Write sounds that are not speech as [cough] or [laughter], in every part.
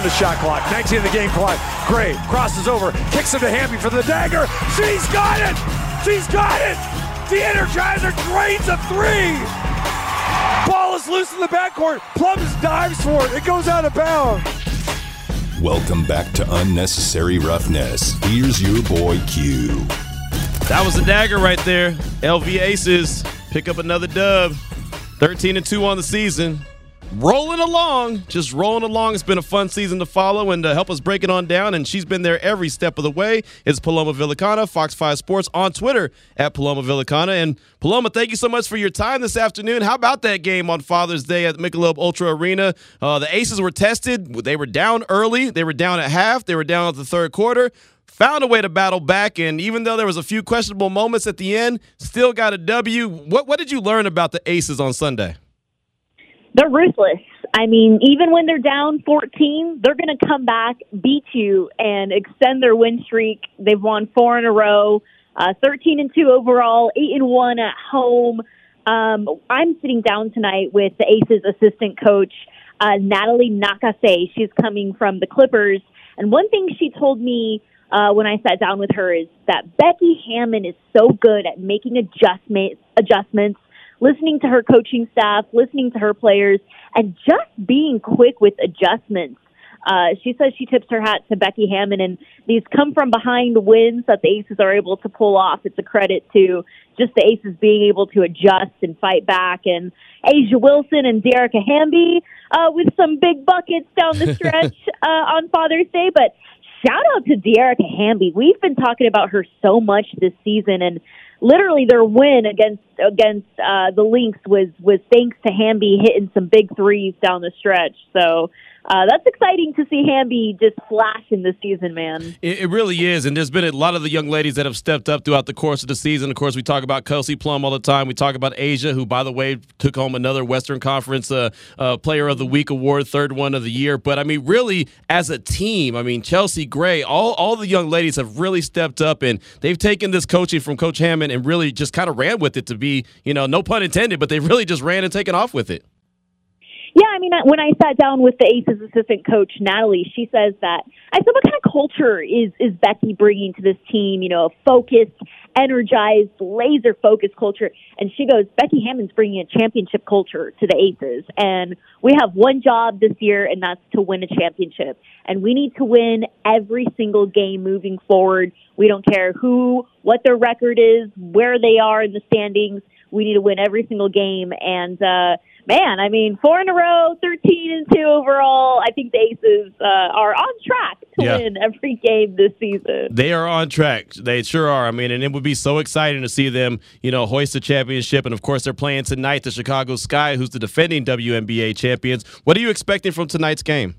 on the shot clock. 19 in the game clock. Gray crosses over, kicks him to Hamby for the dagger. She's got it! She's got it! The Energizer drains a three! Ball is loose in the backcourt. Plums dives for it. It goes out of bounds. Welcome back to Unnecessary Roughness. Here's your boy Q. That was a dagger right there. LV Aces pick up another dub. 13 and 2 on the season. Rolling along, just rolling along. It's been a fun season to follow and to help us break it on down. And she's been there every step of the way. It's Paloma Villicana, Fox 5 Sports on Twitter at Paloma Villicana. And Paloma, thank you so much for your time this afternoon. How about that game on Father's Day at Michelob Ultra Arena? Uh, the Aces were tested. They were down early. They were down at half. They were down at the third quarter found a way to battle back, and even though there was a few questionable moments at the end, still got a W. What what did you learn about the Aces on Sunday? They're ruthless. I mean, even when they're down 14, they're going to come back, beat you, and extend their win streak. They've won four in a row, uh, 13 and two overall, eight and one at home. Um, I'm sitting down tonight with the Aces assistant coach, uh, Natalie Nakase. She's coming from the Clippers, and one thing she told me uh, when I sat down with her is that Becky Hammon is so good at making adjustments, adjustments, listening to her coaching staff, listening to her players, and just being quick with adjustments. Uh, she says she tips her hat to Becky Hammon, and these come from behind wins that the Aces are able to pull off. It's a credit to just the Aces being able to adjust and fight back. And A'ja Wilson and Dearica Hamby uh, with some big buckets down the stretch [laughs] uh, on Father's Day. But shout out to Dearica Hamby. We've been talking about her so much this season, and literally their win against against uh, the Lynx was was thanks to Hamby hitting some big threes down the stretch. So uh, that's exciting to see Hamby just flash in this season, man. It, it, really is, and there's been a lot of the young ladies that have stepped up throughout the course of the season. Of course, we talk about Kelsey Plum all the time. We talk about A'ja, who, by the way, took home another Western Conference uh, uh, Player of the Week award, third one of the year. But I mean, really, as a team, I mean, Chelsea Gray, all all the young ladies have really stepped up, and they've taken this coaching from Coach Hammon and really just kind of ran with it to be, you know, no pun intended, but they really just ran and taken off with it. Yeah, I mean, when I sat down with the Aces assistant coach Natalie, she says that I said, "What kind of culture is is Becky bringing to this team? You know, a focused, energized, laser focused culture." And she goes, "Becky Hammon's bringing a championship culture to the Aces, and we have one job this year, and that's to win a championship. And we need to win every single game moving forward. We don't care who, what their record is, where they are in the standings." We need to win every single game, and uh, man, I mean, four in a row, 13 and 2 overall. I think the Aces uh, are on track to yeah. win every game this season. They are on track. They sure are. I mean, and it would be so exciting to see them, you know, hoist the championship. And of course, they're playing tonight, the Chicago Sky, who's the defending WNBA champions. What are you expecting from tonight's game?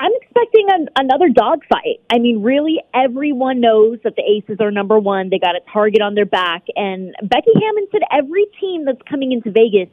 I'm expecting an, another dogfight. I mean, really, everyone knows that the Aces are number one. They got a target on their back. And Becky Hammon said every team that's coming into Vegas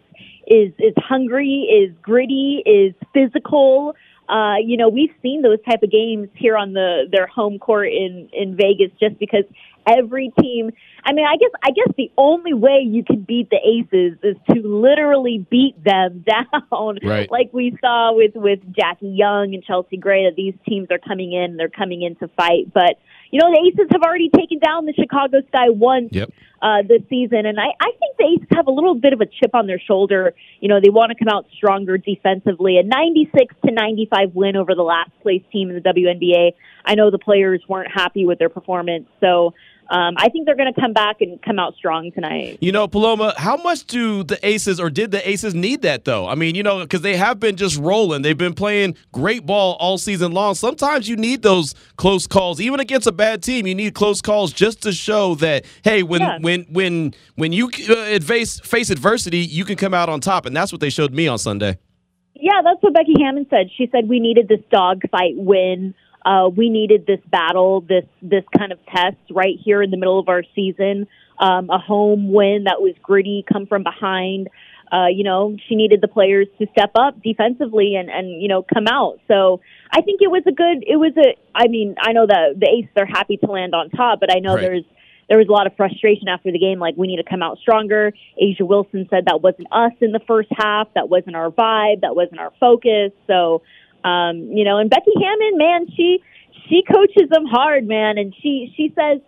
is is hungry, is gritty, is physical. Uh, you know, we've seen those type of games here on the their home court in in Vegas just because every team I mean, I guess I guess the only way you can beat the Aces is to literally beat them [laughs] down. Right. Like we saw with with Jackie Young and Chelsea Gray that these teams are coming in, they're coming in to fight, but you know, the Aces have already taken down the Chicago Sky once yep. uh, this season, and I, I think the Aces have a little bit of a chip on their shoulder. You know, they want to come out stronger defensively. A 96 to 95 win over the last place team in the WNBA. I know the players weren't happy with their performance, so um, I think they're going to come back and come out strong tonight. You know, Paloma, how much do the Aces or did the Aces need that though? I mean, you know, because they have been just rolling. They've been playing great ball all season long. Sometimes you need those close calls, even against a bad team. You need close calls just to show that hey, when yeah. when when when you uh, face face adversity, you can come out on top, and that's what they showed me on Sunday. Yeah, that's what Becky Hammon said. She said we needed this dogfight win uh, we needed this battle, this this kind of test right here in the middle of our season. Um, a home win that was gritty, come from behind. Uh, you know, she needed the players to step up defensively and and you know come out. So I think it was a good. It was a. I mean, I know that the Aces are happy to land on top, but I know right. there's there was a lot of frustration after the game. Like we need to come out stronger. A'ja Wilson said that wasn't us in the first half. That wasn't our vibe. That wasn't our focus. So Um, you know, and Becky Hammon, man, she she coaches them hard, man, and she she says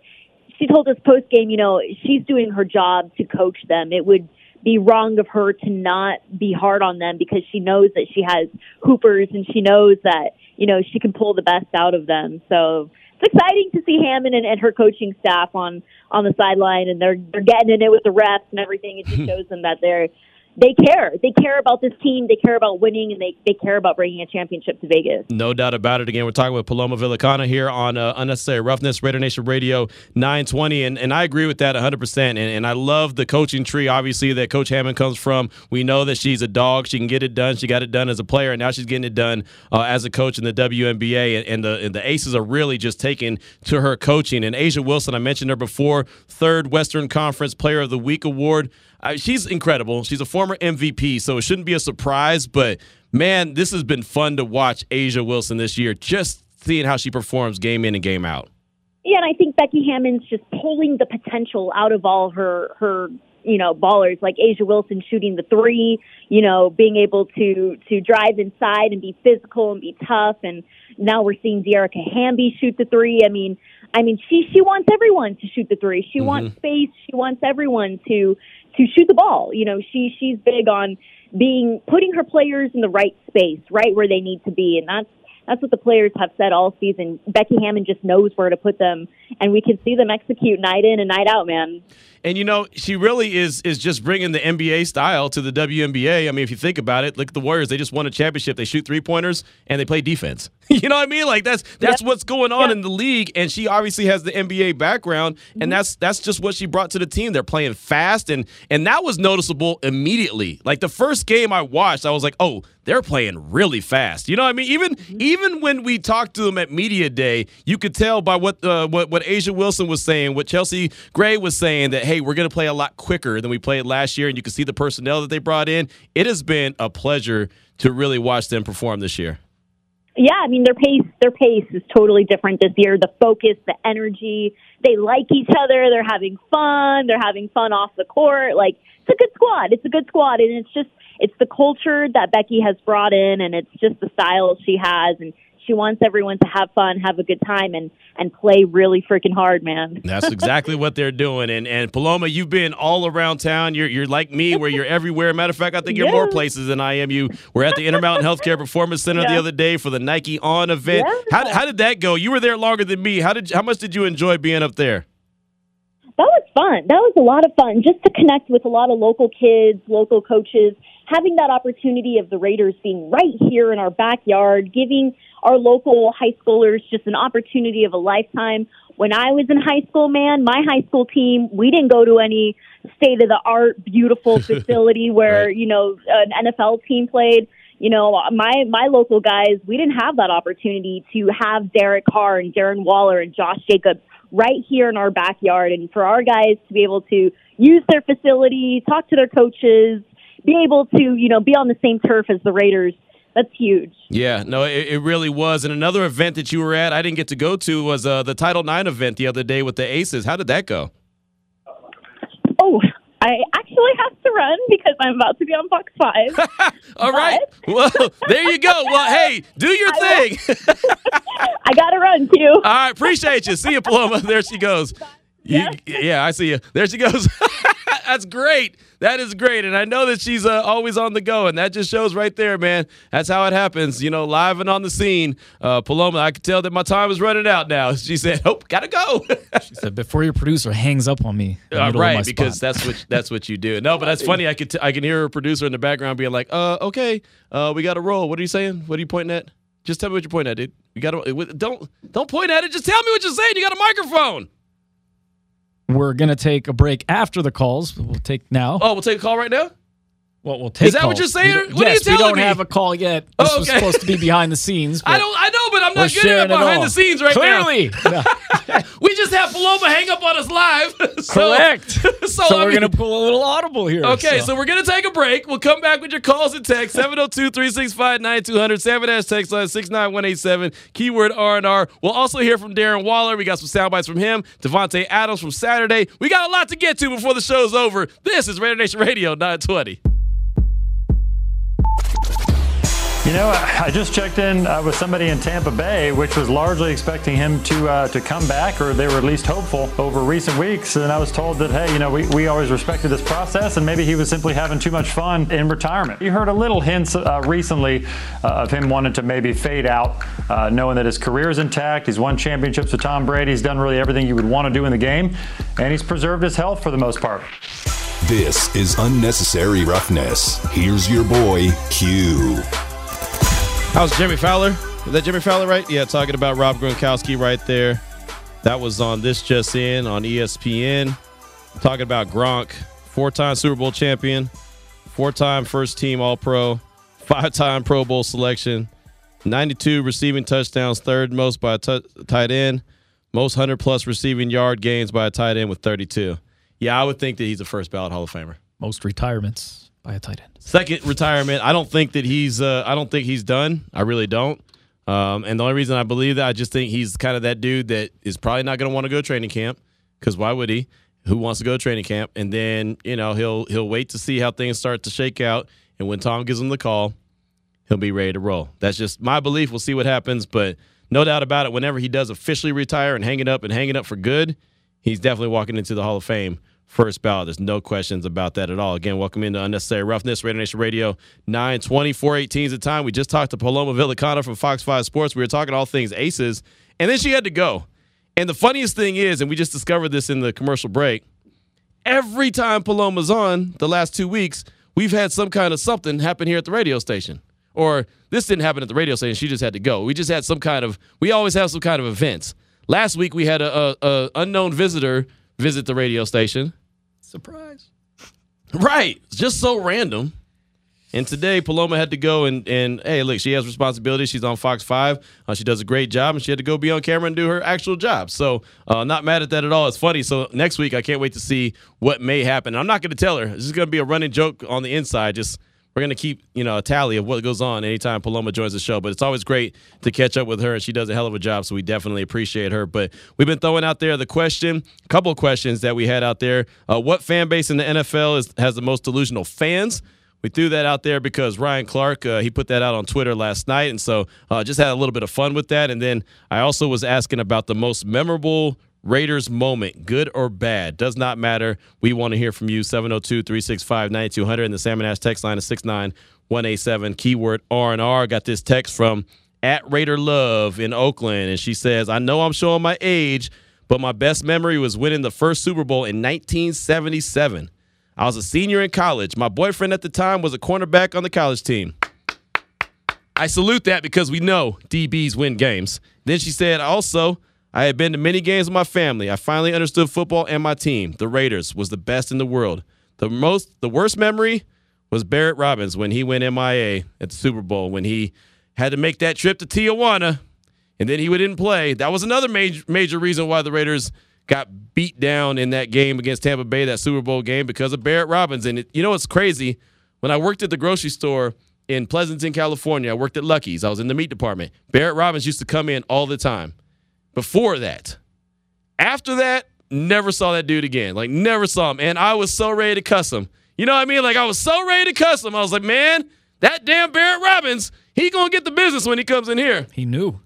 she told us post game, you know, she's doing her job to coach them. It would be wrong of her to not be hard on them because she knows that she has hoopers and she knows that you know she can pull the best out of them. So it's exciting to see Hammon and, and her coaching staff on on the sideline and they're they're getting in it with the refs and everything. It just [laughs] shows them that they're they care. They care about this team. They care about winning, and they, they care about bringing a championship to Vegas. No doubt about it. Again, we're talking with Paloma Villicana here on uh, Unnecessary Roughness, Raider Nation Radio 920. And, and I agree with that 100%. And, and I love the coaching tree, obviously, that Coach Hammon comes from. We know that she's a dog. She can get it done. She got it done as a player, and now she's getting it done uh, as a coach in the WNBA. And, and, the, and the Aces are really just taking to her coaching. And A'ja Wilson, I mentioned her before, third Western Conference Player of the Week award. Uh, she's incredible. She's a former MVP, so it shouldn't be a surprise. But man, this has been fun to watch A'ja Wilson this year. Just seeing how she performs game in and game out. Yeah, and I think Becky Hammon's just pulling the potential out of all her her you know ballers like A'ja Wilson shooting the three, you know, being able to to drive inside and be physical and be tough, and now we're seeing Dearica Hamby shoot the three. I mean, I mean she she wants everyone to shoot the three. She mm-hmm. wants space. She wants everyone to to shoot the ball. You know, she she's big on being putting her players in the right space, right where they need to be, and that's that's what the players have said all season. Becky Hammon just knows where to put them, and we can see them execute night in and night out, man. And you know, she really is is just bringing the NBA style to the WNBA. I mean, if you think about it, look at the Warriors. They just won a championship. They shoot three pointers and they play defense. [laughs] you know what I mean? Like that's that's yep. what's going on yep. in the league. And she obviously has the NBA background, and mm-hmm. that's that's just what she brought to the team. They're playing fast, and and that was noticeable immediately. Like the first game I watched, I was like, oh, they're playing really fast. You know what I mean? Even mm-hmm. even when we talked to them at media day, you could tell by what uh, what what A'ja Wilson was saying, what Chelsea Gray was saying that hey, we're going to play a lot quicker than we played last year, and you can see the personnel that they brought in. It has been a pleasure to really watch them perform this year. Yeah, I mean their pace their pace is totally different this year. The focus, the energy, they like each other. They're having fun. They're having fun off the court. Like it's a good squad. It's a good squad, and it's just it's the culture that Becky has brought in, and it's just the style she has, and she wants everyone to have fun, have a good time, and and play really freaking hard, man. [laughs] That's exactly what they're doing. And and Paloma, you've been all around town. You're you're like me, where you're everywhere. Matter of fact, I think you're more places than I am. You were at the Intermountain Healthcare Performance Center yeah. the other day for the Nike On event. Yeah. How how did that go? You were there longer than me. How did how much did you enjoy being up there? That was fun. That was a lot of fun just to connect with a lot of local kids, local coaches, having that opportunity of the Raiders being right here in our backyard, giving our local high schoolers just an opportunity of a lifetime. When I was in high school, man, my high school team, we didn't go to any state of the art, beautiful [laughs] facility where, right. you know, an NFL team played. You know, my my local guys, we didn't have that opportunity to have Derek Carr and Darren Waller and Josh Jacobs right here in our backyard, and for our guys to be able to use their facility, talk to their coaches, be able to, you know, be on the same turf as the Raiders that's huge. Yeah, no, it, it, really was. And another event that you were at, I didn't get to go to, was uh, the Title IX event the other day with the Aces. How did that go? Oh, I actually have to run because I'm about to be on Fox 5. [laughs] All right. Well, there you go. Well, hey, do your thing. [laughs] [laughs] I got to run, too. All right. Appreciate you. See you, Paloma. There she goes. Yeah, yeah I see you. There she goes. That's great. That is great. And I know that she's uh, always on the go. And that just shows right there, man. That's how it happens. You know, live and on the scene. Uh, Paloma, I could tell that my time is running out now. [laughs] She said, Oh, gotta go. [laughs] she said, Before your producer hangs up on me. Uh, right, because that's what [laughs] that's what you do. No, but that's funny. I could t- I can hear a producer in the background being like, uh, okay, uh, we gotta roll. What are you saying? What are you pointing at? Just tell me what you're pointing at, dude. You gotta don't don't point at it. Just tell me what you're saying. You got a microphone. We're gonna take a break after the calls. We'll take now. Oh, we'll take a call right now. Well, we'll take. Is that calls. what you're saying? We what yes, are you we don't me? have a call yet. This oh, okay. was supposed to be behind the scenes. [laughs] I don't. I know, but I'm not good at behind the scenes right Clearly. now. Clearly, [laughs] we just have Paloma hang up on us live. [laughs] so, Correct. [laughs] So, so we're mean, gonna pull a little audible here. Okay, so. so. we're gonna take a break. We'll come back with your calls and text 702-365-9200. Seven oh dash text line six nine one eight seven. Keyword R and R. We'll also hear from Darren Waller. We got some sound bites from him. Davante Adams from Saturday. We got a lot to get to before the show's over. This is Raider Nation Radio 920. You know, I just checked in uh, with somebody in Tampa Bay, which was largely expecting him to uh, to come back, or they were at least hopeful over recent weeks. And I was told that, hey, you know, we, we always respected this process, and maybe he was simply having too much fun in retirement. You heard a little hints uh, recently uh, of him wanting to maybe fade out, uh, knowing that his career is intact. He's won championships with Tom Brady. He's done really everything you would want to do in the game, and he's preserved his health for the most part. This is Unnecessary Roughness. Here's your boy, Q. How's Jimmy Fowler? Is that Jimmy Fowler, right? Yeah, talking about Rob Gronkowski right there. That was on This Just In on ESPN. Talking about Gronk, four time Super Bowl champion, four time first team All Pro, [laughs] five time Pro Bowl selection, 92 receiving touchdowns, third most by a t- tight end, most 100 plus receiving yard gains by a tight end with 32. Yeah, I would think that he's a first ballot Hall of Famer. Most retirements by a tight end. Second retirement. I don't think that he's. Uh, I don't think he's done. I really don't. Um, and the only reason I believe that, I just think he's kind of that dude that is probably not going to want to go training camp because why would he? Who wants to go training camp? And then you know he'll he'll wait to see how things start to shake out. And when Tom gives him the call, he'll be ready to roll. That's just my belief. We'll see what happens, but no doubt about it. Whenever he does officially retire and hang it up and hang it up for good, he's definitely walking into the Hall of Fame first ballot. There's no questions about that at all. Again, welcome into Unnecessary Roughness, Radio Nation Radio, 920, 418 is the time. We just talked to Paloma Villicana from Fox 5 Sports. We were talking all things aces, and then she had to go. And the funniest thing is, and we just discovered this in the commercial break, every time Paloma's on the last two weeks, we've had some kind of something happen here at the radio station. Or this didn't happen at the radio station. She just had to go. We just had some kind of, we always have some kind of events. Last week we had a, a, a unknown visitor visit the radio station. Surprise. Right. Just so random. And today, Paloma had to go and, and hey, look, she has responsibility. She's on Fox 5. Uh, she does a great job, and she had to go be on camera and do her actual job. So, uh, not mad at that at all. It's funny. So, next week, I can't wait to see what may happen. I'm not going to tell her. This is going to be a running joke on the inside. Just we're going to keep, you know, a tally of what goes on anytime Paloma joins the show. But it's always great to catch up with her, and she does a hell of a job. So, we definitely appreciate her. But we've been throwing out there the question, a couple of questions that we had out there. Uh, what fan base in the NFL is, has the most delusional fans? We threw that out there because Ryan Clark, uh, he put that out on Twitter last night. And so uh, just had a little bit of fun with that. And then I also was asking about the most memorable Raiders moment, good or bad. Does not matter. We want to hear from you. 702 365 9200. And the Salmon Ash text line is 69187. Keyword R&R. Got this text from at Raider Love in Oakland. And she says, I know I'm showing my age, but my best memory was winning the first Super Bowl in 1977. I was a senior in college. My boyfriend at the time was a cornerback on the college team. I salute that because we know DBs win games. Then she said, also, I had been to many games with my family. I finally understood football and my team. The Raiders was the best in the world. The most, the worst memory was Barrett Robbins when he went MIA at the Super Bowl when he had to make that trip to Tijuana, and then he didn't play. That was another major major reason why the Raiders got beat down in that game against Tampa Bay, that Super Bowl game, because of Barrett Robbins. And it, you know what's crazy? When I worked at the grocery store in Pleasanton, California, I worked at Lucky's. I was in the meat department. Barrett Robbins used to come in all the time. Before that, after that, never saw that dude again. Like never saw him, and I was so ready to cuss him. You know what I mean? Like I was so ready to cuss him. I was like, man, that damn Barrett Robbins, he gonna get the business when he comes in here. He knew.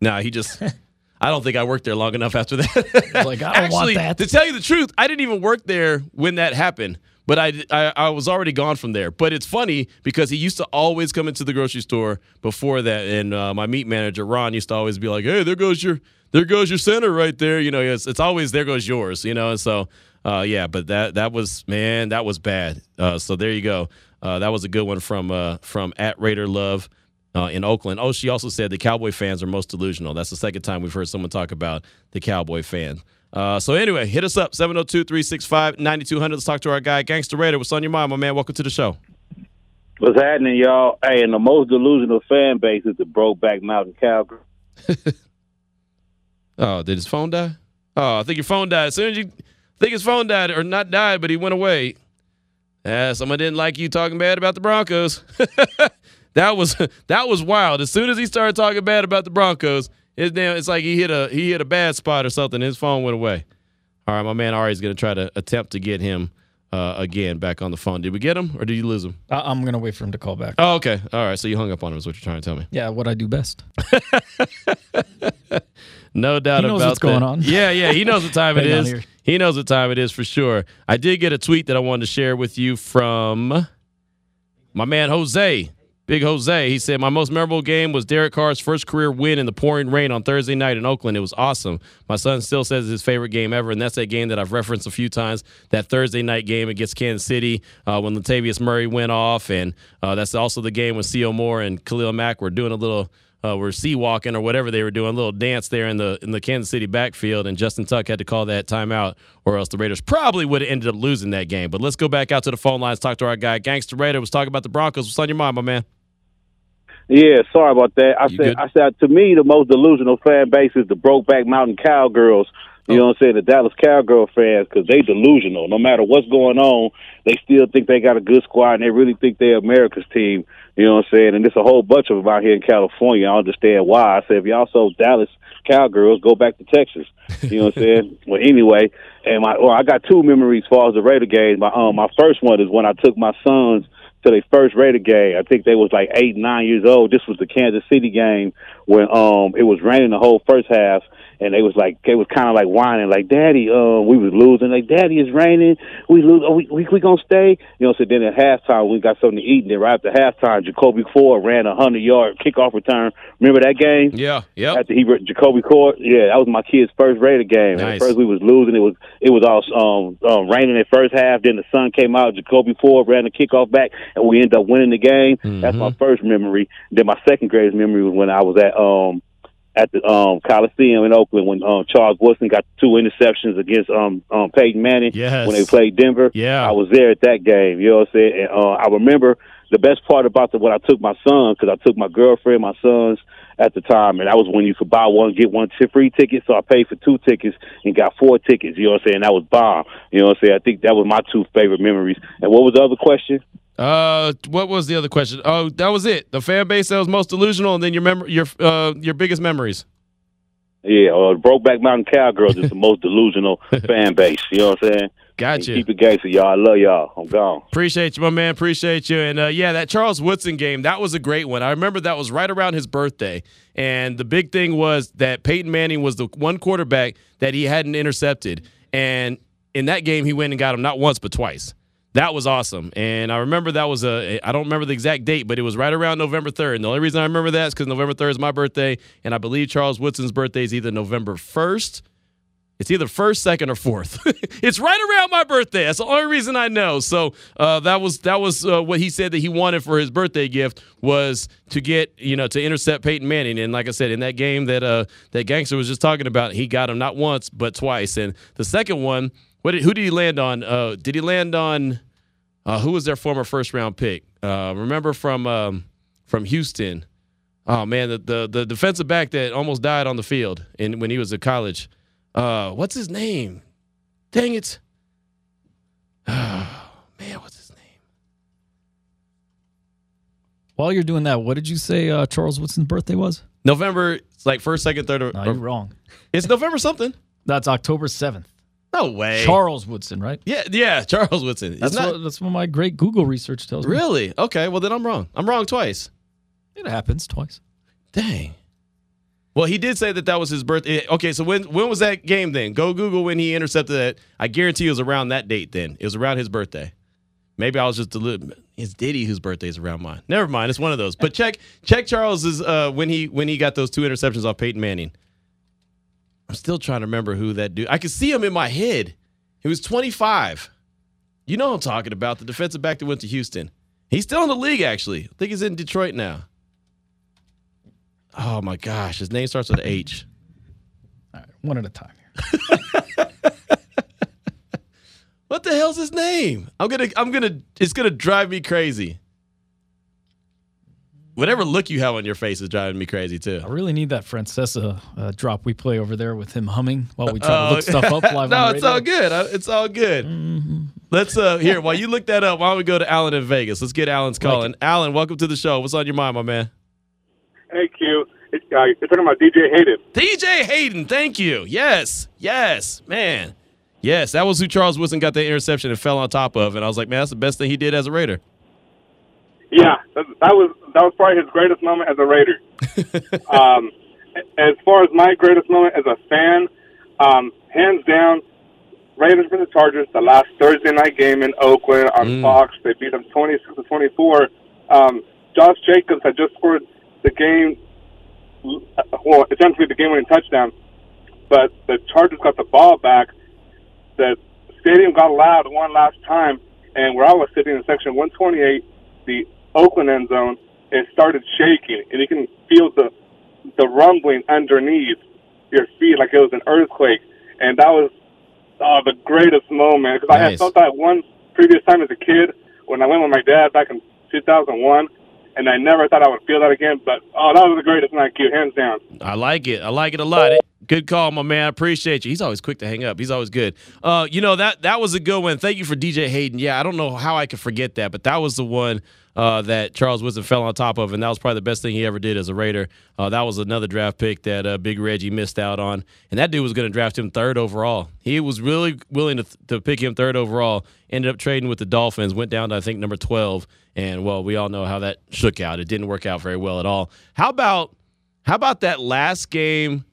Nah, he just. [laughs] I don't think I worked there long enough after that. Like, I don't want that. To tell you the truth, I didn't even work there when that happened. But I, I, I was already gone from there. But it's funny because he used to always come into the grocery store before that, and uh, my meat manager Ron used to always be like, "Hey, there goes your there goes your center right there." You know, it's, it's always there goes yours. You know, and so uh, yeah. But that that was man, that was bad. Uh, so there you go. Uh, that was a good one from uh, from at Raider Love uh, in Oakland. Oh, she also said the Cowboy fans are most delusional. That's the second time we've heard someone talk about the Cowboy fan. Uh, so anyway, hit us up 702-365-9200. Let's talk to our guy Gangster Raider. What's on your mind, my man? Welcome to the show. What's happening, y'all? Hey, and the most delusional fan base is the Brokeback Mountain Cowgirl. [laughs] Oh, did his phone die? Oh, I think your phone died. As soon as you think his phone died or not died, but he went away. Yeah, someone didn't like you talking bad about the Broncos. [laughs] that was [laughs] that was wild. As soon as he started talking bad about the Broncos, his damn it's like he hit a he hit a bad spot or something. His phone went away. All right, my man Ari's gonna try to attempt to get him uh, again back on the phone. Did we get him or did you lose him? I- I'm gonna wait for him to call back. Oh, okay. All right. So you hung up on him, is what you're trying to tell me. Yeah, what I do best. [laughs] No doubt He knows about what's going on. [laughs] Yeah, yeah. He knows what time [laughs] it Hang on is. here. He knows what time it is for sure. I did get a tweet that I wanted to share with you from my man Jose. Big Jose. He said, My most memorable game was Derek Carr's first career win in the pouring rain on Thursday night in Oakland. It was awesome. My son still says it's his favorite game ever, and that's that game that I've referenced a few times. That Thursday night game against Kansas City uh, when Latavius Murray went off. And uh, that's also the game when Sio Moore and Khalil Mack were doing a little uh, were sea walking or whatever they were doing, a little dance there in the in the Kansas City backfield, and Justin Tuck had to call that timeout, or else the Raiders probably would have ended up losing that game. But let's go back out to the phone lines, talk to our guy Gangster Raider. Was talking about the Broncos. What's on your mind, my man? Yeah, sorry about that. I You said, good? I said, to me, the most delusional fan base is the Brokeback Mountain Cowgirls. You know what I'm saying? The Dallas Cowgirl fans, because they delusional. No matter what's going on, they still think they got a good squad, and they really think they're America's team. You know what I'm saying? And there's a whole bunch of them out here in California. I understand why. I said, if y'all so Dallas Cowgirls, go back to Texas. You know what I'm saying? [laughs] well, anyway, and my well, I got two memories as far as the Raider games. My um, my first one is when I took my sons to their first Raider game. I think they was like eight, nine years old. This was the Kansas City game when um it was raining the whole first half, and they was like they was kind of like whining, like Daddy, um we was losing, like Daddy, it's raining, we lose, are we we, we gonna stay? You know, so then at halftime we got something to eat, and then right after halftime, Jacoby Ford ran a hundred yard kickoff return. Remember that game? Yeah, yeah After he Jacoby Ford, yeah, that was my kid's first Raider game. Nice. At first we was losing. It was it was all um, um raining at first half. Then the sun came out. Jacoby Ford ran the kickoff back, and we ended up winning the game. That's my first memory. Then my second greatest memory was when I was at um at the um Coliseum in Oakland when um Charles Woodson got two interceptions against um um Peyton Manning Yes. when they played Denver. Yeah. I was there at that game. You know what I'm saying? And, uh, I remember the best part about the when I took my son because I took my girlfriend, my sons at the time, and that was when you could buy one get one t- free ticket. So I paid for two tickets and got four tickets. You know what I'm saying? That was bomb. You know what I'm saying? I think that was my two favorite memories. And what was the other question? Uh, what was the other question? Oh, that was it. The fan base that was most delusional, and then your mem- your uh your biggest memories. Yeah, uh, Brokeback Mountain Cowgirls is the most delusional [laughs] fan base. You know what I'm saying? And Gotcha. Keep it gangster, y'all. I love y'all. I'm gone. Appreciate you, my man. Appreciate you. And uh, yeah, that Charles Woodson game, that was a great one. I remember that was right around his birthday. And the big thing was that Peyton Manning was the one quarterback that he hadn't intercepted. And in that game, he went and got him not once, but twice. That was awesome. And I remember that was a, I don't remember the exact date, but it was right around November 3rd. And the only reason I remember that is because November 3rd is my birthday. And I believe Charles Woodson's birthday is either November 1st it's either first, second, or fourth. [laughs] it's right around my birthday. That's the only reason I know. So uh, that was that was uh, what he said that he wanted for his birthday gift was to get you know to intercept Peyton Manning. And like I said, in that game that uh, that gangster was just talking about, he got him not once but twice. And the second one, what did, who did he land on? Uh, did he land on uh, who was their former first round pick? Uh, remember from um, from Houston. Oh man, the, the the defensive back that almost died on the field in when he was at college. Uh, what's his name? Dang it. Oh, [sighs] man, what's his name? While you're doing that, what did you say uh, Charles Woodson's birthday was? November, it's like first, second, third. Or, No, you're wrong. It's November something. That's October 7th. No way. Charles Woodson, right? yeah, yeah, Charles Woodson. That's, not what, that's what my great Google research tells me. really okay. Well, then I'm wrong. I'm wrong twice. It happens twice. Dang. Well, he did say that that was his birthday. Okay, so when when was that game then? Go Google when he intercepted that. I guarantee it was around that date then. It was around his birthday. Maybe I was just deluded. It's Diddy whose birthday is around mine. Never mind. It's one of those. But check check Charles's uh, when he when he got those two interceptions off Peyton Manning. I'm still trying to remember who that dude. I could see him in my head. He was 25. You know what I'm talking about. The defensive back that went to Houston. He's still in the league actually. I think he's in Detroit now. Oh my gosh, his name starts with H. All right, one at a time here. [laughs] What the hell's his name? I'm gonna, I'm gonna, it's gonna drive me crazy. Whatever look you have on your face is driving me crazy too. I really need that Francesa uh, drop we play over there with him humming while we try to look stuff up live [laughs] no, on the it's all good. It's all good. Let's uh here while you look that up. Why don't we go to Alan in Vegas? Let's get Alan's calling. Alan, welcome to the show. What's on your mind, my man? Hey, Q. It, uh, you're talking about DJ Hayden. DJ Hayden, thank you. Yes, yes, man. Yes, that was who Charles Woodson got that interception and fell on top of, and I was like, man, that's the best thing he did as a Raider. Yeah, that, that was that was probably his greatest moment as a Raider. [laughs] um, as far as my greatest moment as a fan, um, hands down, Raiders versus the Chargers, the last Thursday night game in Oakland on Mm. Fox. They beat them 26 to 24. Um, Josh Jacobs had just scored the game, well, essentially the game-winning touchdown, but the Chargers got the ball back. The stadium got loud one last time, and where I was sitting in section 128, the Oakland end zone, it started shaking, and you can feel the the rumbling underneath your feet like it was an earthquake, and that was oh, the greatest moment because I had felt that one previous time as a kid when I went with my dad back in 2001, and I never thought I would feel that again. But oh, that was the greatest night, Q, hands down. I like it. I like it a lot. Good call, my man. I appreciate you. He's always quick to hang up. He's always good. Uh, you know that that was a good one. Thank you for DJ Hayden. Yeah, I don't know how I could forget that, but that was the one uh, that Charles Woodson fell on top of, and that was probably the best thing he ever did as a Raider. Uh, that was another draft pick that uh, Big Reggie missed out on, and that dude was going to draft him third overall. He was really willing to, to pick him third overall. Ended up trading with the Dolphins. Went down to I think number twelve, and well, we all know how that shook out. It didn't work out very well at all. How about how about that last game?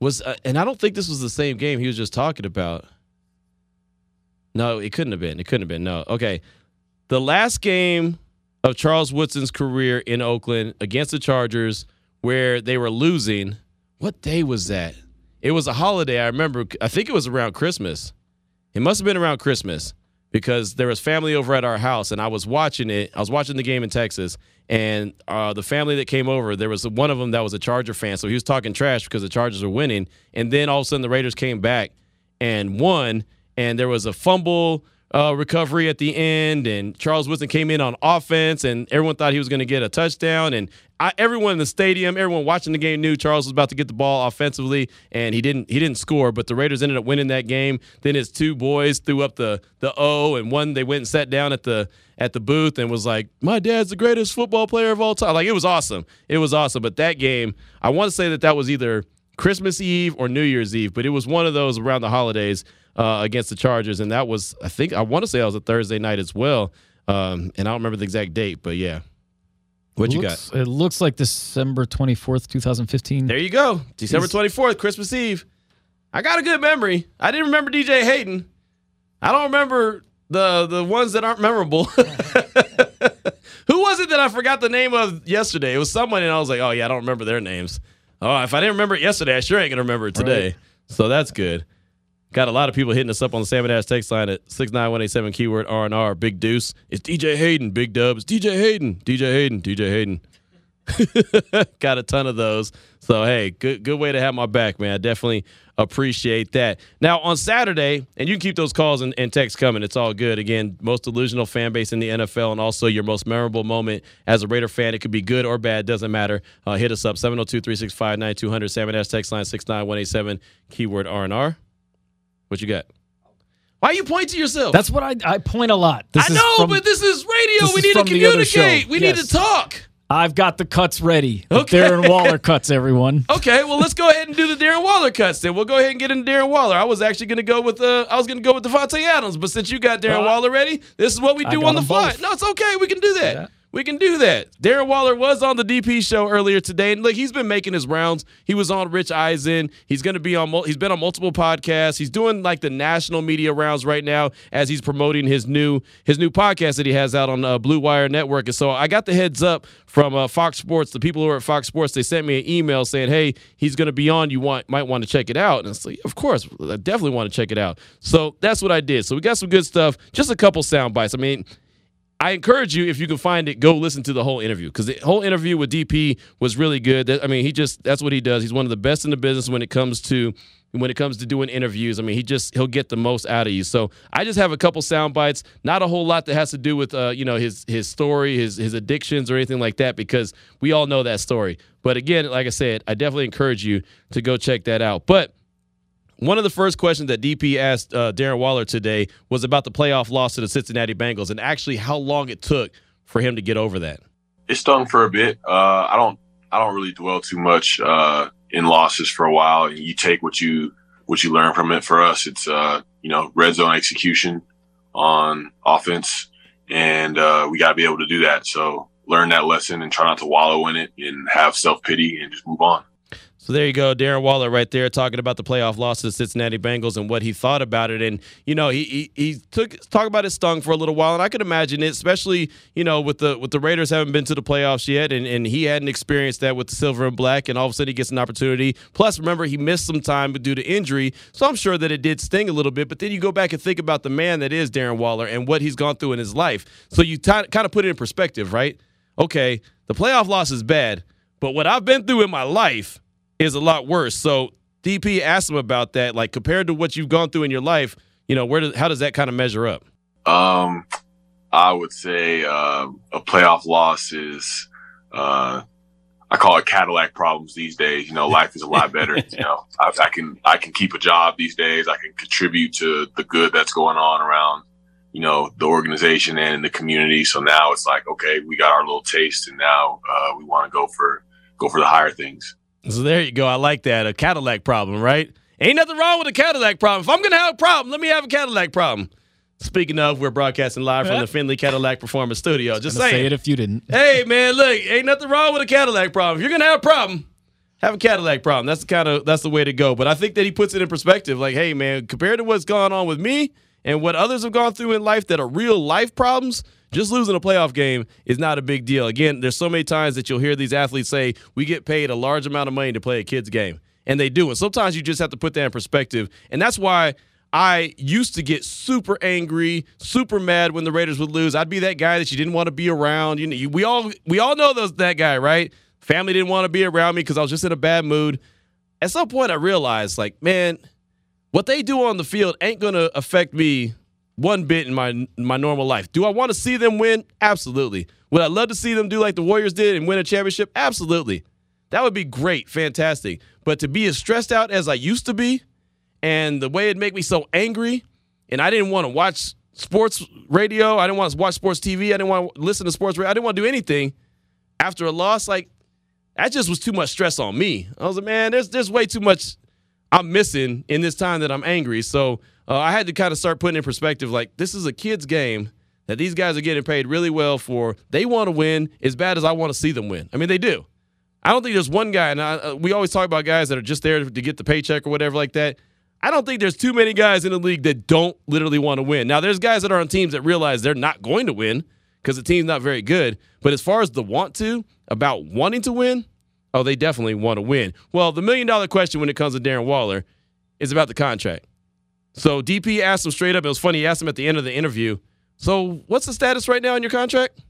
Was uh, and I don't think this was the same game he was just talking about. No, it couldn't have been. It couldn't have been. No. Okay. The last game of Charles Woodson's career in Oakland against the Chargers where they were losing. What day was that? It was a holiday. I remember. I think it was around Christmas. It must have been around Christmas because there was family over at our house and I was watching it. I was watching the game in Texas and uh, the family that came over, there was one of them that was a Charger fan. So he was talking trash because the Chargers were winning. And then all of a sudden the Raiders came back and won. And there was a fumble uh, recovery at the end. And Charles Woodson came in on offense and everyone thought he was going to get a touchdown. And I, everyone in the stadium, everyone watching the game knew Charles was about to get the ball offensively, and he didn't. He didn't score, but the Raiders ended up winning that game. Then his two boys threw up the the O, and one they went and sat down at the at the booth and was like, "My dad's the greatest football player of all time." Like it was awesome. It was awesome. But that game, I want to say that that was either Christmas Eve or New Year's Eve, but it was one of those around the holidays uh, against the Chargers, and that was I think I want to say that was a Thursday night as well. Um, and I don't remember the exact date, but yeah. What you got? It looks like December 24th, 2015. There you go. December 24th, Christmas Eve. I got a good memory. I didn't remember DJ Hayden. I don't remember the the ones that aren't memorable. [laughs] Who was it that I forgot the name of yesterday? It was someone, and I was like, oh, yeah, I don't remember their names. Oh, if I didn't remember it yesterday, I sure ain't going to remember it today. So that's good. Got a lot of people hitting us up on the Salmon Dash text line at 69187 keyword R&R. Big Deuce. It's DJ Hayden. Big Dubs. DJ Hayden. DJ Hayden. DJ Hayden. [laughs] Got a ton of those. So hey, good good way to have my back, man. I definitely appreciate that. Now on Saturday, and you can keep those calls and, and texts coming. It's all good. Again, most delusional fan base in the NFL, and also your most memorable moment as a Raider fan. It could be good or bad, doesn't matter. Uh, hit us up 702-365-9200, Salmon Dash text line 69187, keyword R&R. What you got? Why you point to yourself? That's what I, I point a lot. This I know, from- but this is radio. this We need to from the other show. communicate. We need to talk. I've got the cuts ready. The Okay. Darren Waller cuts, everyone. [laughs] Okay, well let's go ahead and do the Darren Waller cuts then. We'll go ahead and get into Darren Waller. I was actually going to go with uh, I was going to go with Davante Adams, but since you got Darren Uh, Waller ready, this is what we do on the fly. both. No, it's okay. We can do that. Yeah. We can do that. Darren Waller was on the DP show earlier today, and look, he's been making his rounds. He was on Rich Eisen. He's going to be on. He's been on multiple podcasts. He's doing like the national media rounds right now as he's promoting his new his new podcast that he has out on uh, Blue Wire Network. And so I got the heads up from uh, Fox Sports. The people who are at Fox Sports they sent me an email saying, "Hey, he's going to be on. You want might want to check it out." And like, of course, I definitely want to check it out. So that's what I did. So we got some good stuff. Just a couple sound bites. I mean. I encourage you if you can find it, go listen to the whole interview because the whole interview with DP was really good. I mean, he just that's what he does. He's one of the best in the business when it comes to when it comes to doing interviews. I mean, he just he'll get the most out of you. So I just have a couple sound bites, not a whole lot that has to do with uh, you know his his story, his his addictions or anything like that because we all know that story. But again, like I said, I definitely encourage you to go check that out. But one of the first questions that DP asked uh, Darren Waller today was about the playoff loss to the Cincinnati Bengals and actually how long it took for him to get over that. it stung for a bit. Uh, I don't I don't really dwell too much uh, in losses for a while. And you take what you what you learn from it. For us, it's uh, you know red zone execution on offense, and uh, we got to be able to do that. So learn that lesson and try not to wallow in it and have self pity and just move on. So there you go, Darren Waller, right there, talking about the playoff loss to the Cincinnati Bengals and what he thought about it. And you know, he he, he took talk about his stung for a little while, and I could imagine it, especially you know with the with the Raiders haven't been to the playoffs yet, and, and he hadn't experienced that with the silver and black, and all of a sudden he gets an opportunity. Plus, remember he missed some time due to injury, so I'm sure that it did sting a little bit. But then you go back and think about the man that is Darren Waller and what he's gone through in his life. So you t- kind of put it in perspective, right? Okay, the playoff loss is bad, but what I've been through in my life is a lot worse. So DP asked him about that, like compared to what you've gone through in your life, you know, where does how does that kind of measure up? Um, I would say uh, a playoff loss is, uh, I call it Cadillac problems these days. You know, life is a lot better. [laughs] you know, I, I, can I can keep a job these days. I can contribute to the good that's going on around, you know, the organization and the community. So now it's like, okay, we got our little taste, and now uh, we want to go for go for the higher things. So there you go. I like that. A Cadillac problem, right? Ain't nothing wrong with a Cadillac problem. If I'm going to have a problem, let me have a Cadillac problem. Speaking of, we're broadcasting live from the [laughs] Findlay Cadillac Performance Studio. Just saying. Say it if you didn't. Hey, man, look, ain't nothing wrong with a Cadillac problem. If you're going to have a problem, have a Cadillac problem. That's the kind of that's the way to go. But I think that he puts it in perspective. Like, hey, man, compared to what's gone on with me and what others have gone through in life that are real life problems, just losing a playoff game is not a big deal. Again, there's so many times that you'll hear these athletes say, we get paid a large amount of money to play a kid's game. And they do. And sometimes you just have to put that in perspective. And that's why I used to get super angry, super mad when the Raiders would lose. I'd be that guy that you didn't want to be around. You know, we all we all know those that guy, right? Family didn't want to be around me because I was just in a bad mood. At some point, I realized, like, man, what they do on the field ain't gonna affect me one bit in my my normal life. Do I want to see them win? Absolutely. Would I love to see them do like the Warriors did and win a championship? Absolutely. That would be great, fantastic. But to be as stressed out as I used to be, and the way it make me so angry, and I didn't want to watch sports radio, I didn't want to watch sports TV, I didn't want to listen to sports radio, I didn't want to do anything after a loss. Like that just was too much stress on me. I was like, man, there's there's way too much I'm missing in this time that I'm angry. So uh, I had to kind of start putting in perspective like this is a kid's game that these guys are getting paid really well for. They want to win as bad as I want to see them win. I mean, they do. I don't think there's one guy, and I, uh, we always talk about guys that are just there to get the paycheck or whatever like that. I don't think there's too many guys in the league that don't literally want to win. Now, there's guys that are on teams that realize they're not going to win because the team's not very good. But as far as the want to, about wanting to win, oh, they definitely want to win. Well, the million dollar question when it comes to Darren Waller is about the contract. So DP asked him straight up. It was funny. He asked him at the end of the interview. So what's the status right now in your contract?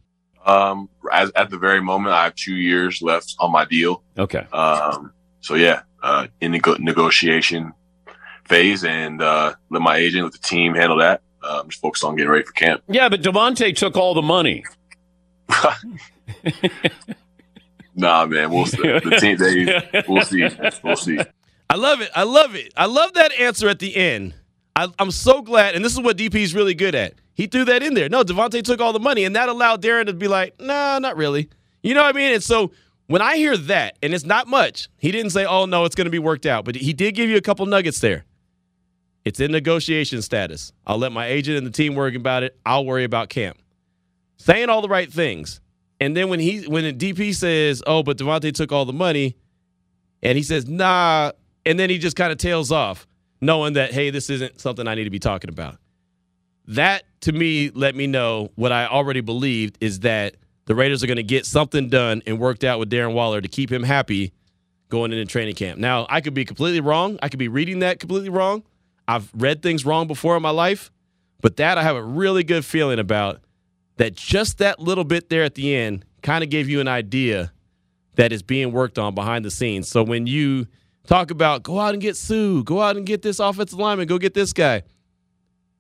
Um, as, at the very moment, I have two years left on my deal. Okay. Um, so yeah, uh, in the negotiation phase, and uh, let my agent let the team handle that. Uh, I'm just focused on getting ready for camp. Yeah, but Davante took all the money. [laughs] nah, man, we'll see. The [laughs] team, they, we'll see. We'll see. I love it. I love it. I love that answer at the end. I, am so glad, and this is what DP is really good at. He threw that in there. No, Davante took all the money, and that allowed Darren to be like, nah, not really. You know what I mean? And so when I hear that, and it's not much, he didn't say, oh, no, it's going to be worked out, but he did give you a couple nuggets there. It's in negotiation status. I'll let my agent and the team worry about it. I'll worry about camp. Saying all the right things. And then when he when the DP says, "Oh, but Davante took all the money," and he says, "Nah," and then he just kind of tails off, knowing that hey, this isn't something I need to be talking about. That to me let me know what I already believed is that the Raiders are going to get something done and worked out with Darren Waller to keep him happy going into training camp. Now, I could be completely wrong. I could be reading that completely wrong. I've read things wrong before in my life, but that I have a really good feeling about that just that little bit there at the end kind of gave you an idea that is being worked on behind the scenes. So when you talk about go out and get Suh, go out and get this offensive lineman, go get this guy,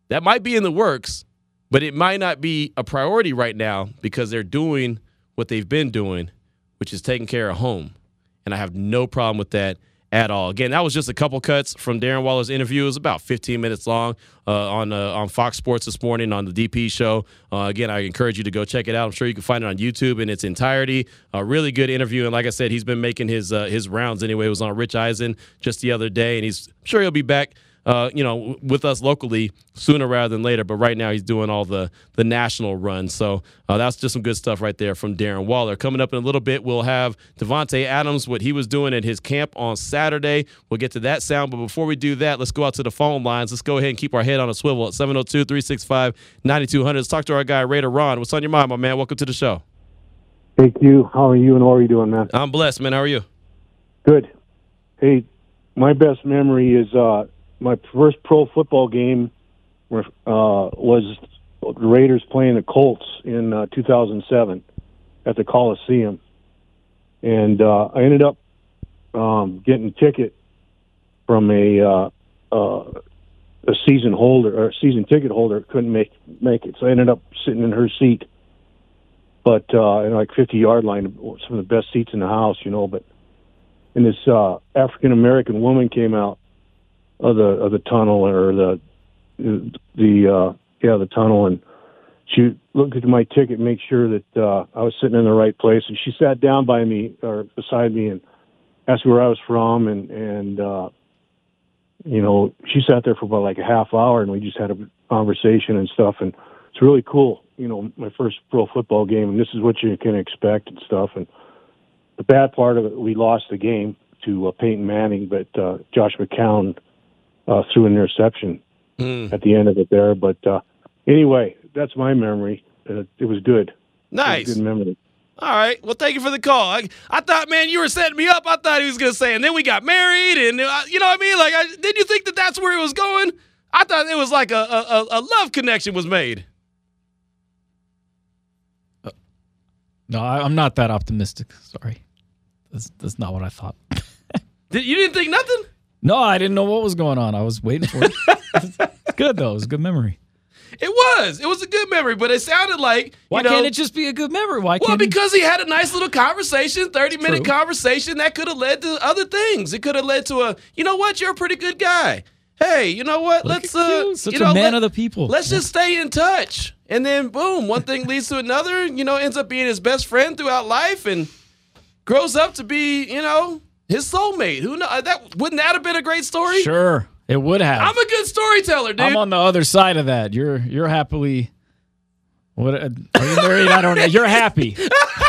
that might be in the works, but it might not be a priority right now because they're doing what they've been doing, which is taking care of home. And I have no problem with that at all. Again, that was just a couple cuts from Darren Waller's interview. It was about 15 minutes long uh, on uh, on Fox Sports this morning on the DP show. Uh, again, I encourage you to go check it out. I'm sure you can find it on YouTube in its entirety. A really good interview, and like I said, he's been making his uh, his rounds anyway. It was on Rich Eisen just the other day, and he's I'm sure he'll be back uh, you know, with us locally sooner rather than later. But right now, he's doing all the the national runs. So uh, that's just some good stuff right there from Darren Waller. Coming up in a little bit, we'll have Davante Adams, what he was doing at his camp on Saturday. We'll get to that sound. But before we do that, let's go out to the phone lines. Let's go ahead and keep our head on a swivel at 702 365 9200. Let's talk to our guy, Raider Ron. What's on your mind, my man? Welcome to the show. Thank you. How are you and what are you doing, man? I'm blessed, man. How are you? Good. Hey, my best memory is uh, my first pro football game uh, was the Raiders playing the Colts in uh, 2007 at the Coliseum, and uh, I ended up um, getting a ticket from a uh, uh, a season holder or season ticket holder couldn't make make it, so I ended up sitting in her seat, but uh, in like 50 yard line, some of the best seats in the house, you know. But and this uh, African American woman came out of the of the tunnel or the the uh, yeah the tunnel, and she looked at my ticket, make sure that uh, I was sitting in the right place, and she sat down by me or beside me and asked me where I was from, and and uh, you know she sat there for about like a half hour, and we just had a conversation and stuff, and it's really cool. You know, my first pro football game, and this is what you can expect and stuff, and the bad part of it, we lost the game to uh, Peyton Manning, but uh, Josh McCown uh, threw an interception mm. at the end of it there. But uh, anyway, that's my memory. Uh, it was good. Nice. Was good memory. All right. Well, thank you for the call. I, I thought, man, you were setting me up. I thought he was going to say, and then we got married, and uh, you know what I mean? Like, I, did you think that that's where it was going? I thought it was like a, a, a love connection was made. Uh, no, I, I'm not that optimistic. Sorry, that's that's not what I thought. [laughs] Did, you didn't think nothing? No, I didn't know what was going on. I was waiting for it. [laughs] it's good though. It was a good memory. It was. It was a good memory, but it sounded like why know, can't it just be a good memory? Why well, because he had a nice little conversation, thirty minute true. conversation that could have led to other things. It could have led to a, you know what, you're a pretty good guy. Hey, you know what? Look let's uh, you, such you a know, man let- of the people. Let's just stay in touch, and then boom, one thing leads to another. You know, ends up being his best friend throughout life, and grows up to be, you know, his soulmate. Who know uh, that? Wouldn't that have been a great story? Sure, it would have. I'm a good storyteller, dude. I'm on the other side of that. You're you're happily. What uh, are you married? I don't know. You're happy. [laughs] [laughs]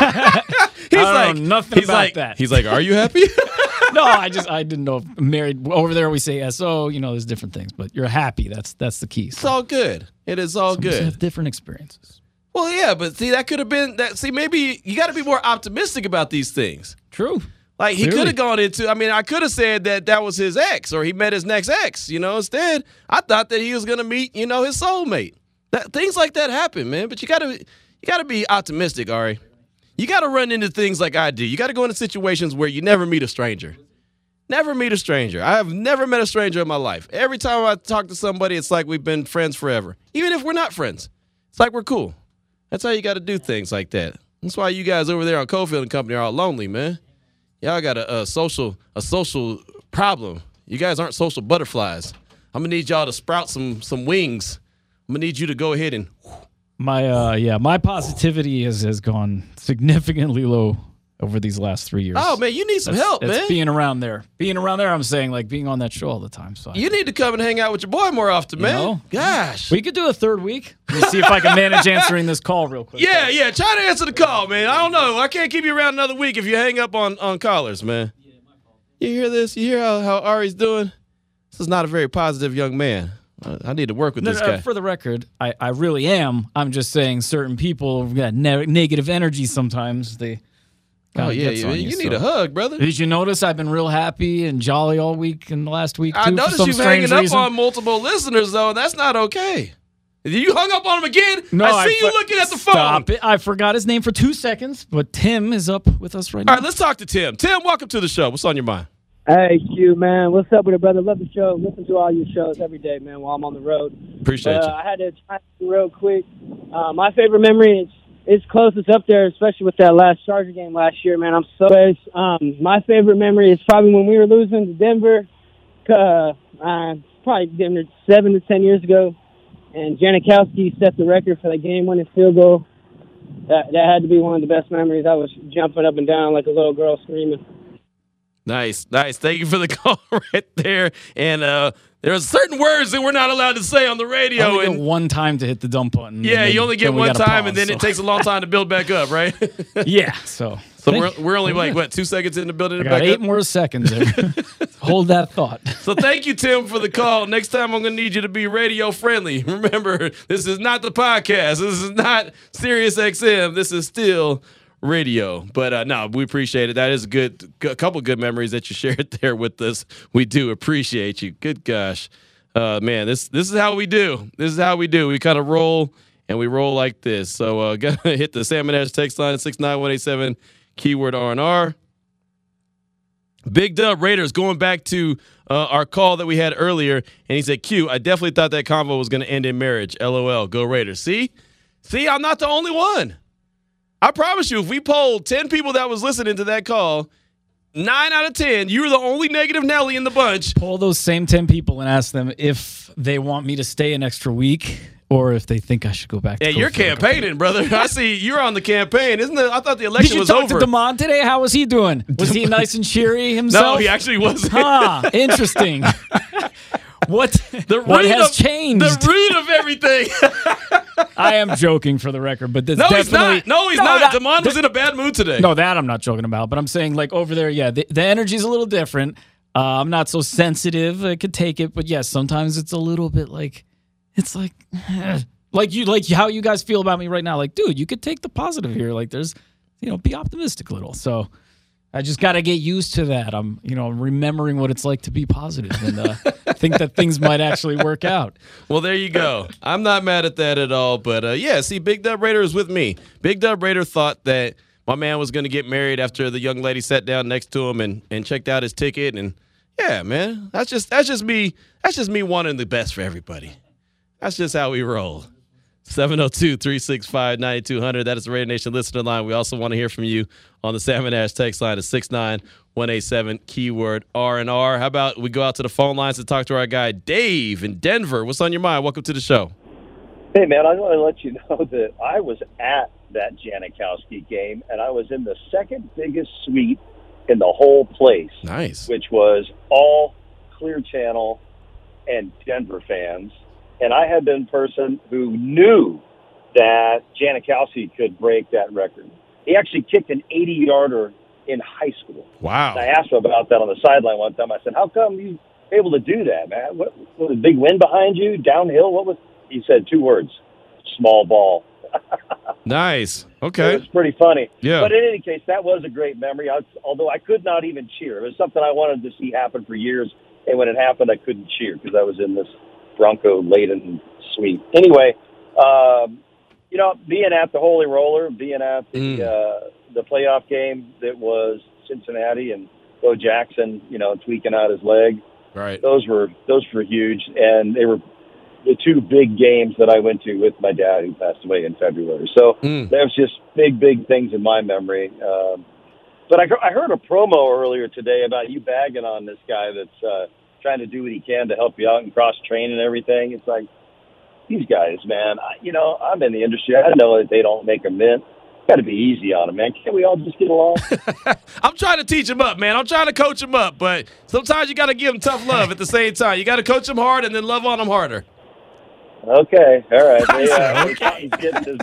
he's I don't like know nothing he's about like, that. He's like, are you happy? [laughs] no, I just I didn't know if married over there we say so. You know, there's different things, but you're happy. That's that's the key. it's all good. It is all Some good. Have different experiences. Well, yeah, but see, that could have been that. See, maybe you got to be more optimistic about these things. True. Like he could have gone into. I mean, I could have said that that was his ex, or he met his next ex. You know, instead, I thought that he was gonna meet, you know, his soulmate. That things like that happen, man. But you gotta, you gotta be optimistic, Ari. You gotta run into things like I do. You gotta go into situations where you never meet a stranger. Never meet a stranger. I have never met a stranger in my life. Every time I talk to somebody, it's like we've been friends forever. Even if we're not friends, it's like we're cool. That's how you got to do things like that. That's why you guys over there on Cofield and Company are all lonely, man. Y'all got a, a social a social problem. You guys aren't social butterflies. I'm gonna need y'all to sprout some some wings. I'm gonna need you to go ahead and My uh yeah, my positivity has has gone significantly low over these last three years. oh man, you need some That's- help, that's man. being around there. Being around there, I'm saying like being on that show all the time. So I- you need to come and hang out with your boy more often, You man. know? Gosh. we could do a third week. Let me see if I can manage answering this call real quick. Yeah, yeah. Try to answer the call, man. I don't know. I can't keep you around another week if you hang up on on callers, man. You hear this? You hear how, how Ari's doing? This is not a very positive young man. I, I need to work with No, this no, guy. for the record, I, I really am. I'm just saying certain people have got ne- negative energy sometimes. They oh kinda yeah, gets yeah. on You, you, need a hug, brother. Did you notice I've been real happy and jolly all week and the last week too? I for noticed some you strange hanging up on multiple listeners though. and That's not okay. You hung up on him again. No, I see you looking at the phone. Stop it! I forgot his name for two seconds, but Tim is up with us right All now. All right, let's talk to Tim. Tim, welcome to the show. What's on your mind? Hey, Q, man. What's up with it, brother? Love the show. Listen to all your shows every day, man, while I'm on the road. Appreciate But, you. uh, I had to chime in real quick. Uh, my favorite memory is it's close. It's up there, especially with that last Charger game last year, man. I'm so. Um, my favorite memory is probably when we were losing to Denver, uh, uh, probably seven to ten years ago, and Janikowski set the record for that game-winning field goal. That that had to be one of the best memories. I was jumping up and down like a little girl screaming. Nice, nice. Thank you for the [laughs] call right there. And uh, there are certain words that we're not allowed to say on the I radio. only And get one time to hit the dump button. yeah, then- you only get one time, pause, and then so. it takes a long time to build back up, right? [laughs] [laughs] yeah. So so we're, we're only like what two seconds in the building I to got back eight up. more seconds. Hold that thought. So thank you, Tim, for the call. Next time, I'm going to need you to be radio friendly. Remember, this is not the podcast. This is not Sirius XM. This is still radio. But uh, no, we appreciate it. That is a good, a couple good memories that you [laughs] shared there with us. We do appreciate you. Good gosh, uh, man, this this is how we do. This is how we do. We kind of roll and we roll like this. So uh, [laughs] gotta hit the Salmon Ash text line six nine one eight seven keyword R and R. Big Dub Raiders going back to uh, our call that we had earlier, and he said, "Q, I definitely thought that convo was going to end in marriage. LOL. Go Raiders. See, see, I'm not the only one. I promise you, if we polled ten people that was listening to that call, nine out of ten, you were the only negative Nelly in the bunch. Pull those same 10 people and ask them if they want me to stay an extra week or if they think I should go back to Yeah, you're campaigning, brother. I see you're on the campaign, isn't it? I thought the election Did you was talk over. to Demond today? How was he doing? Was he nice and cheery [laughs] himself? no, he actually wasn't. Huh, interesting. [laughs] what The what root has of, changed? The root of everything. [laughs] I am joking for the record, but this no, he's not. No, he's No, not. that- Demond was in a bad mood today. No, that I'm not joking about. But I'm saying like over there, yeah, the, the energy's a little different. Uh, I'm not so sensitive. I could take it, but yes, sometimes it's a little bit like it's like [sighs] like you like how you guys feel about me right now. Like, dude, you could take the positive here. Like, there's you know, be optimistic a little. So. I just got to get used to that. I'm, you know, I'm remembering what it's like to be positive and uh, [laughs] think that things might actually work out. Well, there you go. I'm not mad at that at all. But uh, yeah, see, Big Dub Raider is with me. Big Dub Raider thought that my man was going to get married after the young lady sat down next to him and, and checked out his ticket. And yeah, man, that's just that's just me. That's just me wanting the best for everybody. That's just how we roll. 702-365-9200. That is the Raider Nation listener line. We also want to hear from you on the Salmon Ash text line at 69187 keyword R&R. How about we go out to the phone lines and talk to our guy Dave in Denver. What's on your mind? Welcome to the show. Hey, man, I want to let you know that I was at that Janikowski game, and I was in the second biggest suite in the whole place, Nice. which was all Clear Channel and Denver fans. And I had been a person who knew that Janikowski could break that record. He actually kicked an 80 yarder in high school. Wow. And I asked him about that on the sideline one time. I said, "How come you able to do that, man? What was a big wind behind you? Downhill? What was?" He said two words: small ball. [laughs] Nice. Okay. It was pretty funny. Yeah. But in any case, that was a great memory. I, although I could not even cheer. It was something I wanted to see happen for years, and when it happened, I couldn't cheer because I was in this Bronco laden suite. Anyway, um, you know, being at the Holy Roller, being at the uh, the playoff game that was Cincinnati and Bo Jackson, you know, tweaking out his leg. Right. Those were those were huge, and they were the two big games that I went to with my dad, who passed away in February. So there's just big, big things in my memory. Um, but I, I heard a promo earlier today about you bagging on this guy that's uh, trying to do what he can to help you out and cross train and everything. It's like these guys, man. I, you know, I'm in the industry. I know that they don't make a mint. Got to be easy on them, man. Can't we all just get along? [laughs] I'm trying to teach him up, man. I'm trying to coach him up, but sometimes you got to give him tough love at the same time. You got to coach him hard and then love on him harder. Okay, all right. [laughs] They, uh, his,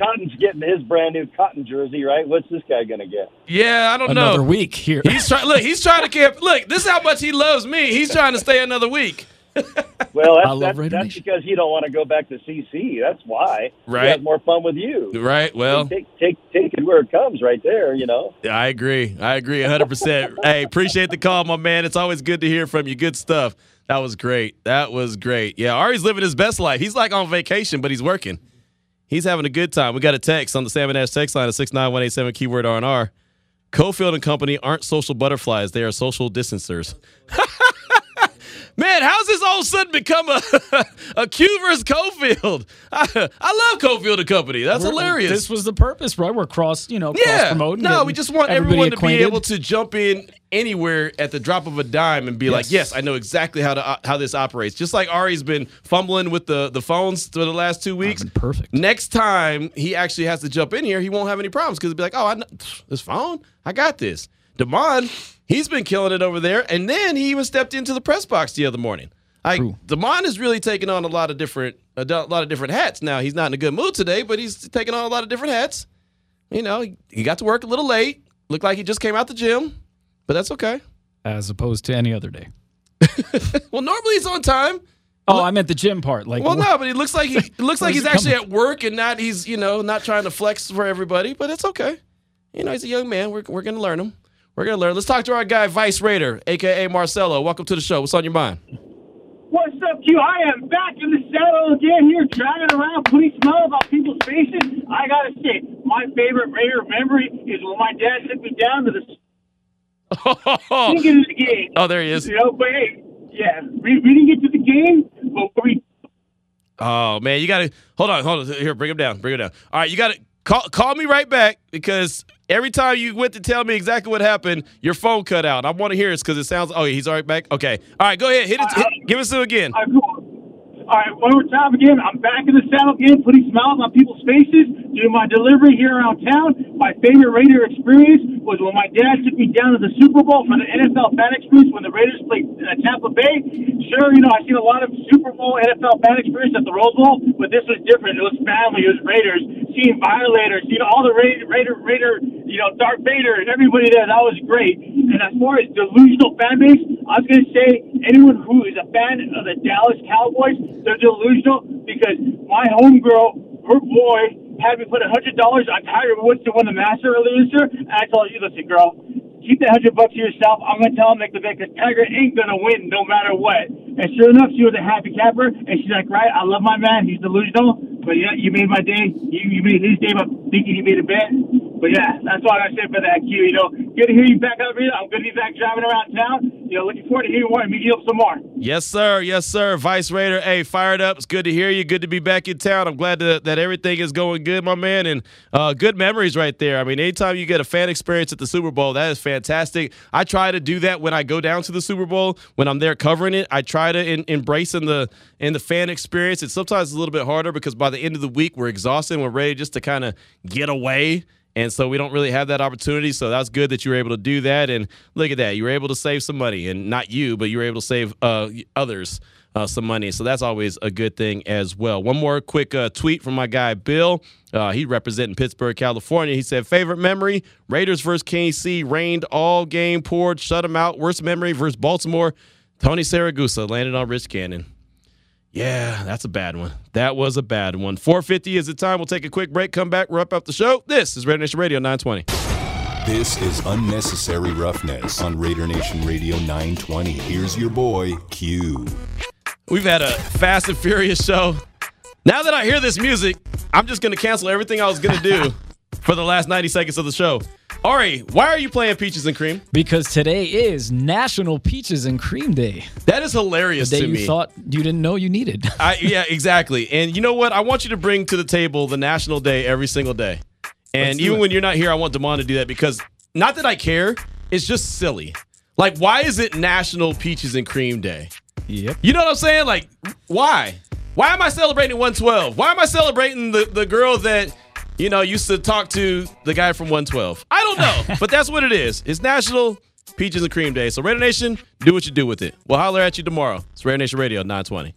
Cotton's getting his brand new cotton jersey, right? What's this guy going to get? Yeah, I don't Another know. Another week here. He's trying. Look, he's trying to camp. Look, this is how much he loves me. He's trying to stay another week. [laughs] Well, I that's, love that's, Raider that's because he don't want to go back to CC. That's why. Right. He has more fun with you. Right. Well, take take take it where it comes, right there. You know. I agree. I agree 100%. [laughs] hey, appreciate the call, my man. It's always good to hear from you. Good stuff. That was great. That was great. Yeah, Ari's living his best life. He's like on vacation, but he's working. He's having a good time. We got a text on the Salmon Ash text line at 69187 keyword R&R. Cofield and Company aren't social butterflies. They are social distancers. [laughs] Man, how's this all of a sudden become a [laughs] a Q versus Cofield? I, I love Cofield and Company. That's We're- hilarious. This was the purpose, right? We're cross, you know, cross yeah. promoting. No, we just want everyone to be able to jump in anywhere at the drop of a dime and be like, Yes. "Yes, I know exactly how to uh, how this operates." Just like Ari's been fumbling with the the phones for the last two weeks. perfect. Next time he actually has to jump in here, he won't have any problems because he'll be like, "Oh, I know, this phone, I got this." Demond, he's been killing it over there, and then he even stepped into the press box the other morning. Like Demond is really taking on a lot of different a lot of different hats. Now he's not in a good mood today, but he's taking on a lot of different hats. You know, he, got to work a little late. Looked like he just came out the gym, but that's okay. as opposed to any other day. [laughs] Well, normally he's on time. Oh, I meant the gym part. Like, Well, no, but he looks like he [laughs] looks like he's actually coming at work and not he's you know not trying to flex for everybody. But it's okay. You know, he's a young man. We're we're gonna learn him. We're gonna learn. Let's talk to our guy Vice Raider, aka Marcelo. Welcome to the show. What's on your mind? What's up, Q? I am back in the saddle again here, driving around, putting smiles about people's faces. I gotta say, my favorite Raider memory is when my dad took me down to the we didn't get to the game. Oh, there he is. You know, but hey, yeah, we, we didn't get to the game, but we Oh man, you gotta hold on, hold on. Here, bring him down, bring him down. All right, you gotta call call me right back because every time you went to tell me exactly what happened, your phone cut out. I want to hear this because it sounds. Oh, he's all right back. Okay, all right, go ahead, hit it. hit- give us to again. All right, one more time again. I'm back in the saddle again, putting smiles on people's faces, doing my delivery here around town. My favorite Raider experience was when my dad took me down to the Super Bowl for the NFL fan experience when the Raiders played uh, Tampa Bay. Sure, you know, I've seen a lot of Super Bowl NFL fan experience at the Rose Bowl, but this was different. It was family, it was Raiders. Seeing Violators, seeing all the Raider, Raider, Raider, you know, Darth Vader and everybody there, that was great. And as far as delusional fan base, I was going to say anyone who is a fan of the Dallas Cowboys, they're delusional because my homegirl, her boy, had me put a hundred dollars on Tiger Woods to win the Master earlier this year, and I told you, listen, girl, keep that hundred bucks to yourself. I'm gonna tell him make the bet because Tiger ain't gonna win no matter what. And sure enough, she was a happy camper, and she's like, right, I love my man. He's delusional, but yeah, you made my day. You, you made his day by thinking he made a bet. But yeah, that's all I said for that, Q. You know, good to hear you back up here. I'm good to be back driving around town. You know, looking forward to hearing more and meeting you up some more. Yes, sir. Yes, sir. Vice Raider. Hey, fired up. It's good to hear you. Good to be back in town. I'm glad that, that everything is going good, my man. And uh, good memories right there. I mean, anytime you get a fan experience at the Super Bowl, that is fantastic. I try to do that when I go down to the Super Bowl, when I'm there covering it. I try to in, embrace in the in the fan experience. It's sometimes a little bit harder because by the end of the week, we're exhausted. and We're ready just to kind of get away. And so we don't really have that opportunity. So that's good that you were able to do that. And look at that. You were able to save some money. And not you, but you were able to save uh, others uh, some money. So that's always a good thing as well. One more quick uh, tweet from my guy, Bill. Uh, he representing Pittsburg, California. He said, favorite memory, Raiders versus KC, rained all game, poured, shut them out. Worst memory versus Baltimore, Tony Siragusa landed on Rich Gannon. Yeah, that's a bad one. That was a bad one. 450 is the time. We'll take a quick break, come back, wrap up the show. This is Raider Nation Radio 920. This is Unnecessary Roughness on Raider Nation Radio 920. Here's your boy, Q. We've had a fast and furious show. Now that I hear this music, I'm just going to cancel everything I was going to do [laughs] for the last 90 seconds of the show. Ari, why are you playing Peaches and Cream? Because today is National Peaches and Cream Day. That is hilarious The day to you me. thought you didn't know you needed. [laughs] I, yeah, exactly. And you know what? I want you to bring to the table the national day every single day. And even it. when you're not here, I want Damon to do that because not that I care, it's just silly. Like, why is it National Peaches and Cream Day? Yep. You know what I'm saying? Like, why? Why am I celebrating 112? Why am I celebrating the, the girl that, you know, used to talk to the guy from 112? I don't know, [laughs] but that's what it is. It's National Peaches and Cream Day. So, Raider Nation, do what you do with it. We'll holler at you tomorrow. It's Raider Nation Radio 920.